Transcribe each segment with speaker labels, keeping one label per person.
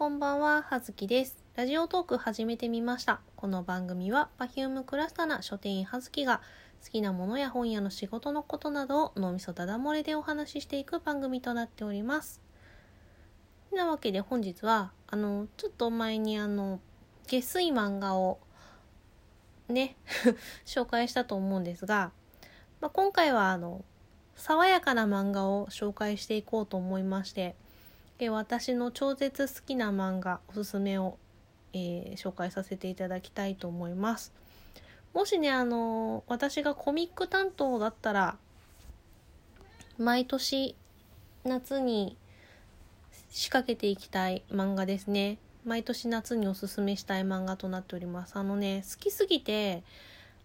Speaker 1: こんばんは、はずきです。ラジオトーク始めてみました。この番組は Perfume クラスタな書店員はずきが好きなものや本屋の仕事のことなどを脳みそだだ漏れでお話ししていく番組となっております。なわけで本日は、あの、ちょっと前にあの、下水漫画をね、紹介したと思うんですが、まあ、今回はあの、爽やかな漫画を紹介していこうと思いまして、え私の超絶好きな漫画おすすめを、えー紹介させていただきたいと思います。もしね、あの私がコミック担当だったら、毎年夏に仕掛けていきたい漫画ですね。毎年夏におすすめしたい漫画となっております。あのね、好きすぎて、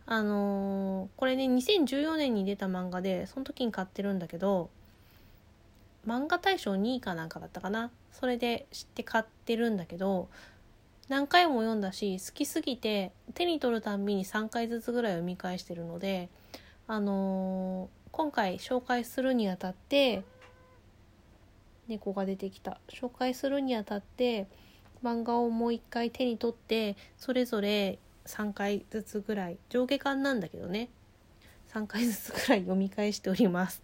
Speaker 1: あのーこれね、2014年に出た漫画で、その時に買ってるんだけど、漫画大賞2位かなんかだったかな。それで知って買ってるんだけど、何回も読んだし、好きすぎて、手に取るたんびに3回ずつぐらい読み返してるので、あのー今回紹介するにあたって、猫が出てきた。紹介するにあたって、漫画をもう一回手に取って、それぞれ3回ずつぐらい、上下巻なんだけどね、3回ずつぐらい読み返しております。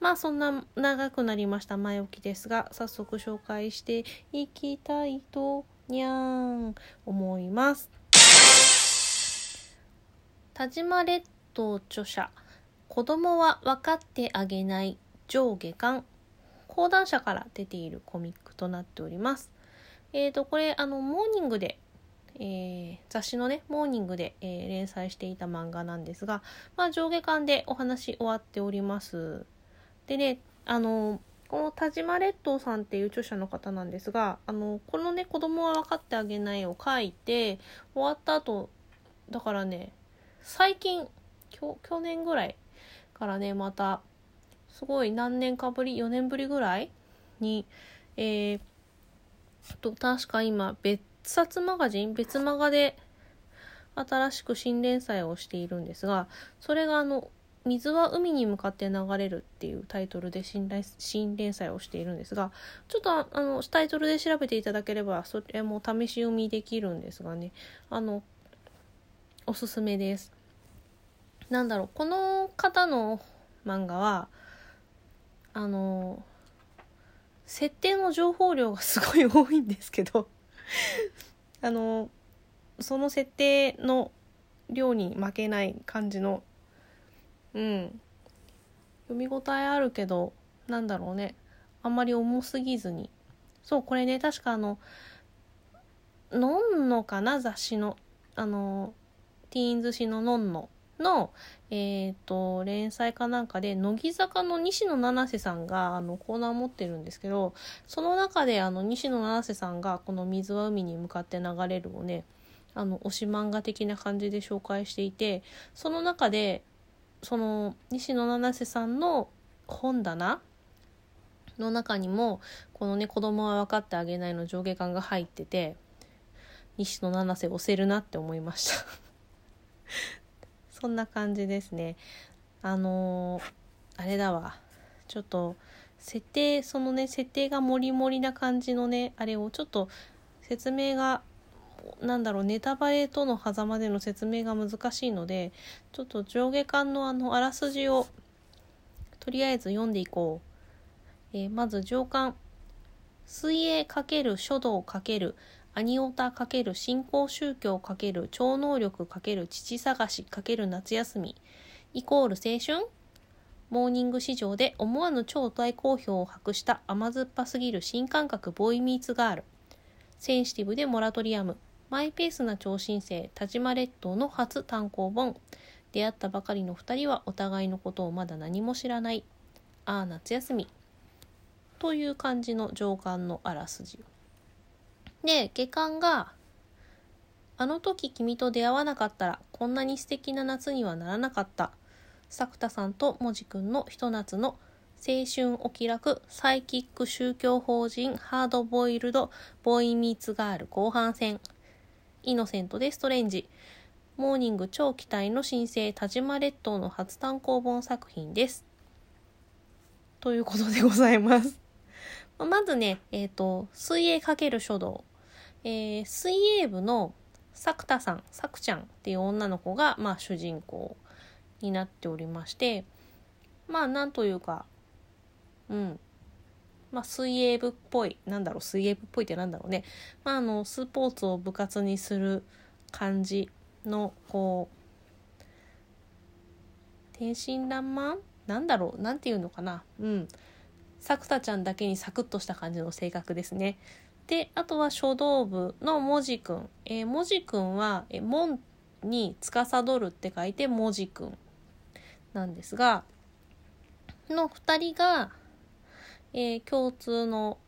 Speaker 1: まあそんな長くなりました前置きですが、早速紹介していきたいと、にゃーん、思います。田島列島著者、子供は分かってあげない上下巻、講談社から出ているコミックとなっております。えーと、これ、あの、モーニングで、えー雑誌のね、モーニングで、えー連載していた漫画なんですが、まあ上下巻でお話終わっております。でね、あの、この田島列島さんっていう著者の方なんですが、あの、このね、子供は分かってあげないを書いて、終わった後、だからね、最近、去年ぐらいからね、また、すごい何年かぶり、4年ぶりぐらいに、えー、と、確か今、別冊マガジン、別マガで、新しく新連載をしているんですが、それがあの、水は海に向かって流れるっていうタイトルで新連新連載をしているんですが、ちょっとあの、タイトルで調べていただければ、それも試し読みできるんですがね、あの、おすすめです。なんだろう、この方の漫画は、あの、設定の情報量がすごい多いんですけど、あの、その設定の量に負けない感じのうん。読み応えあるけど、なんだろうね。あんまり重すぎずに。そう、これね、確かあの、のんのかな雑誌の、あの、ティーンズ誌ののんのの、えっ、と、連載かなんかで、乃木坂の西野七瀬さんが、あの、コーナー持ってるんですけど、その中で、あの、西野七瀬さんが、この水は海に向かって流れるをね、あの、推し漫画的な感じで紹介していて、その中で、その西野七瀬さんの本棚の中にもこのね子供は分かってあげないの上下巻が入ってて西野七瀬押せるなって思いました。そんな感じですね。あのーあれだわ。ちょっと設定そのね設定がモリモリな感じのねあれをちょっと説明がなんだろうネタバレとの狭間での説明が難しいのでちょっと上下巻のあのあらすじをとりあえず読んでいこう。えーまず上巻。水泳×書道×アニオタ×新興宗教×超能力×父探し×夏休みイコール青春モーニング市場で思わぬ超大好評を博した甘酸っぱすぎる新感覚ボーイミーツガール。センシティブでモラトリアム。マイペースな超新星、田島列島の初単行本。出会ったばかりの二人はお互いのことをまだ何も知らない。ああ、夏休み。という感じの上巻のあらすじ。で、下巻が、あの時君と出会わなかったら、こんなに素敵な夏にはならなかった。作田さんともじくんのひと夏の青春お気楽サイキック宗教法人ハードボイルドボーイミーツガール後半戦イノセントでストレンジモーニング超期待の新星田島列島の初単行本作品です。ということでございます。まずね、えっ、ー、と、水泳かける書道。えー、水泳部のさくたさん、さくちゃんっていう女の子が、まあ、主人公になっておりまして、まあ、なんというか、うん。まあ、水泳部っぽい、なんだろう、水泳部っぽいってなんだろうね。まあ、あの、スポーツを部活にする感じの、こう、天真爛漫？なんだろう、なんていうのかな？うん。さくたちゃんだけにサクッとした感じの性格ですね。で、あとは書道部の文字くん。えー、文字くんは、え門に司るって書いて文字くんなんですが、の2人が、えー、共通の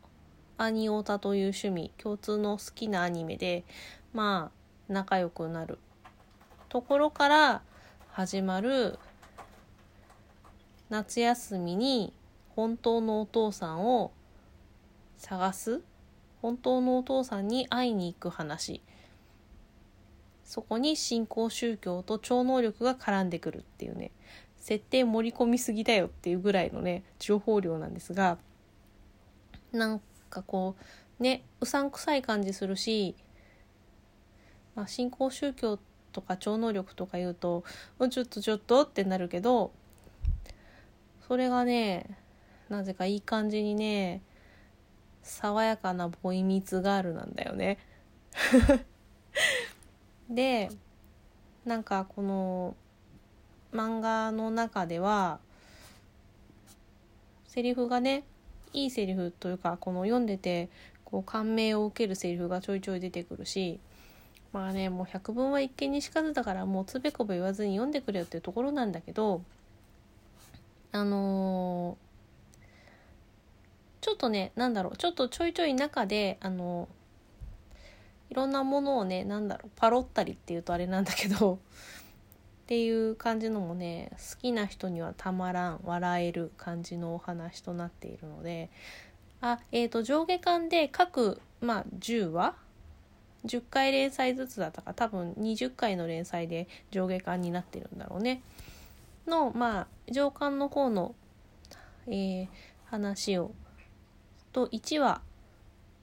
Speaker 1: アニオタという趣味、共通の好きなアニメで、まあ、仲良くなるところから始まる夏休みに本当のお父さんを探す本当のお父さんに会いに行く話。そこに新興宗教と超能力が絡んでくるっていうね。設定盛り込みすぎだよっていうぐらいのね情報量なんですがなんかこうねうさんくさい感じするし、まあ、新興宗教とか超能力とか言うとうんちょっとちょっとってなるけどそれがねなぜかいい感じにね爽やかなボイミツガールなんだよね。でなんかこの漫画の中ではセリフがねいいセリフというかこの読んでてこう感銘を受けるセリフがちょいちょい出てくるしまあねもう百聞は一見にしかずだからもうつべこべ言わずに読んでくれよっていうところなんだけどあのー、ちょっとねなんだろうちょっとちょいちょい中であのー、いろんなものをねなんだろうパロったりっていうとあれなんだけどっていう感じのもね好きな人にはたまらん笑える感じのお話となっているのであえーと、上下巻で各、まあ、10話？10回連載ずつだったか多分20回の連載で上下巻になってるんだろうね。の、まあ、上巻の方の、えー、話を。と、1話、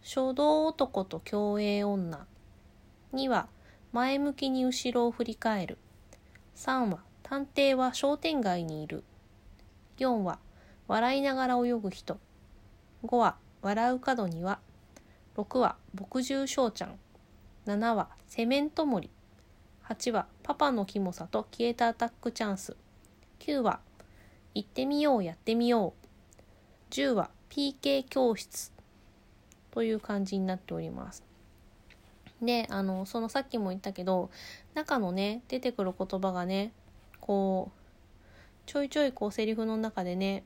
Speaker 1: 書道男と競泳女。2話、前向きに後ろを振り返る。3話、探偵は商店街にいる。4話、笑いながら泳ぐ人。5話、笑う角には。6話、牧獣翔ちゃん。7話、セメント森。8話、パパのキモさと消えたアタックチャンス。9話「行ってみようやってみよう」10話「PK 教室」という感じになっております。であのそのさっきも言ったけど中のね出てくる言葉がねこうちょいちょいこうセリフの中でね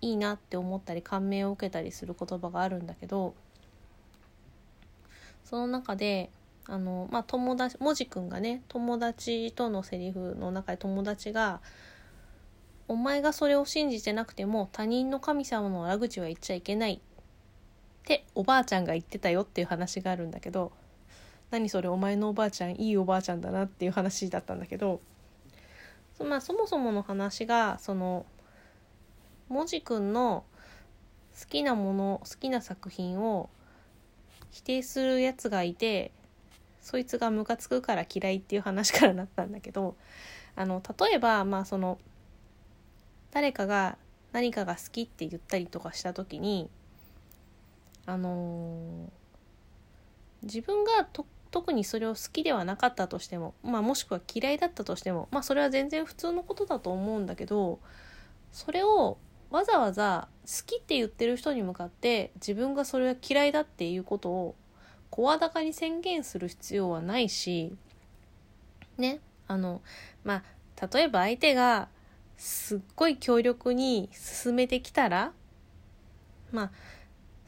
Speaker 1: いいなって思ったり感銘を受けたりする言葉があるんだけどその中であのまあ友達もじくんがね友達とのセリフの中で友達がお前がそれを信じてなくても他人の神様の悪口は言っちゃいけないっておばあちゃんが言ってたよっていう話があるんだけど何それお前のおばあちゃんいいおばあちゃんだなっていう話だったんだけどそ,、まあ、そもそもの話がそのもじくんの好きなもの好きな作品を否定するやつがいてそいつがムカつくから嫌いっていう話からなったんだけどあの例えばまあその誰かが何かが好きって言ったりとかした時にあのー、自分が特にそれを好きではなかったとしても、まあ、もしくは嫌いだったとしても、まあ、それは全然普通のことだと思うんだけどそれをわざわざ好きって言ってる人に向かって自分がそれは嫌いだっていうことを声高に宣言する必要はないしねあのまあ例えば相手がすっごい強力に進めてきたらまあ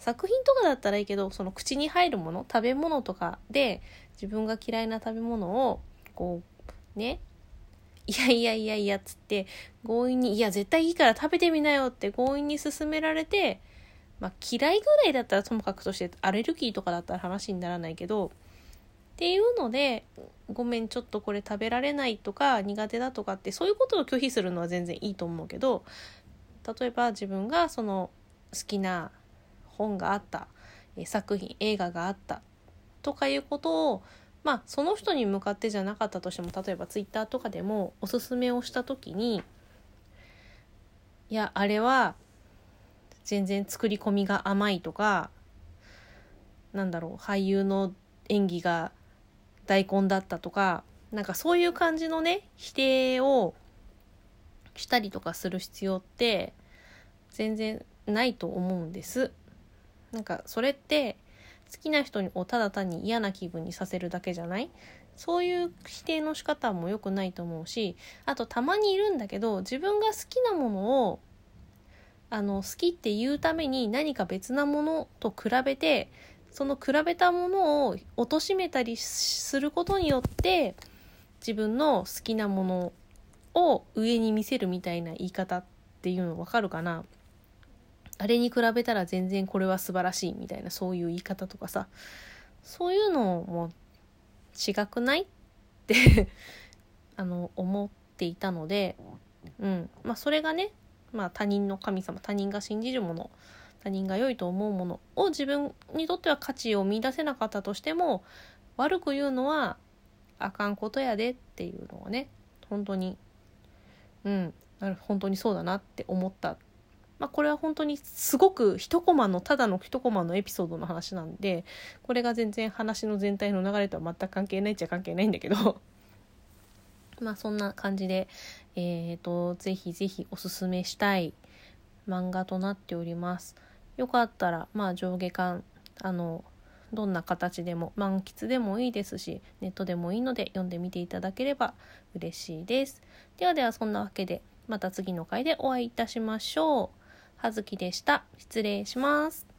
Speaker 1: 作品とかだったらいいけどその口に入るもの食べ物とかで自分が嫌いな食べ物をこうねいやいやいやいやっつって強引にいや絶対いいから食べてみなよって強引に勧められてまあ嫌いぐらいだったらともかくとしてアレルギーとかだったら話にならないけどっていうのでごめんちょっとこれ食べられないとか苦手だとかってそういうことを拒否するのは全然いいと思うけど例えば自分がその好きな本があった作品映画があったとかいうことをまあその人に向かってじゃなかったとしても例えばツイッターとかでもおすすめをした時にいやあれは全然作り込みが甘いとかなんだろう俳優の演技が大根だったとかなんかそういう感じのね否定をしたりとかする必要って全然ないと思うんです。なんかそれって好きな人をただ単に嫌な気分にさせるだけじゃない？そういう否定の仕方も良くないと思うしあとたまにいるんだけど自分が好きなものをあの好きって言うために何か別なものと比べてその比べたものを貶めたりすることによって自分の好きなものを上に見せるみたいな言い方っていうの分かるかな？あれに比べたら全然これは素晴らしいみたいなそういう言い方とかさそういうのも違くないって あの思っていたので、うん。まあ、それがね、まあ、他人の神様他人が信じるもの他人が良いと思うものを自分にとっては価値を見出せなかったとしても悪く言うのはあかんことやでっていうのはね本当にうん。本当にそうだなって思ったまあ、これは本当にすごく一コマのただの一コマのエピソードの話なんでこれが全然話の全体の流れとは全く関係ないっちゃ関係ないんだけど まあそんな感じでえっ、ー、とぜひぜひおすすめしたい漫画となっております。よかったらまあ上下巻あのどんな形でも満喫でもいいですしネットでもいいので読んでみていただければ嬉しいです。ではではそんなわけでまた次の回でお会いいたしましょう。はずきでした。失礼します。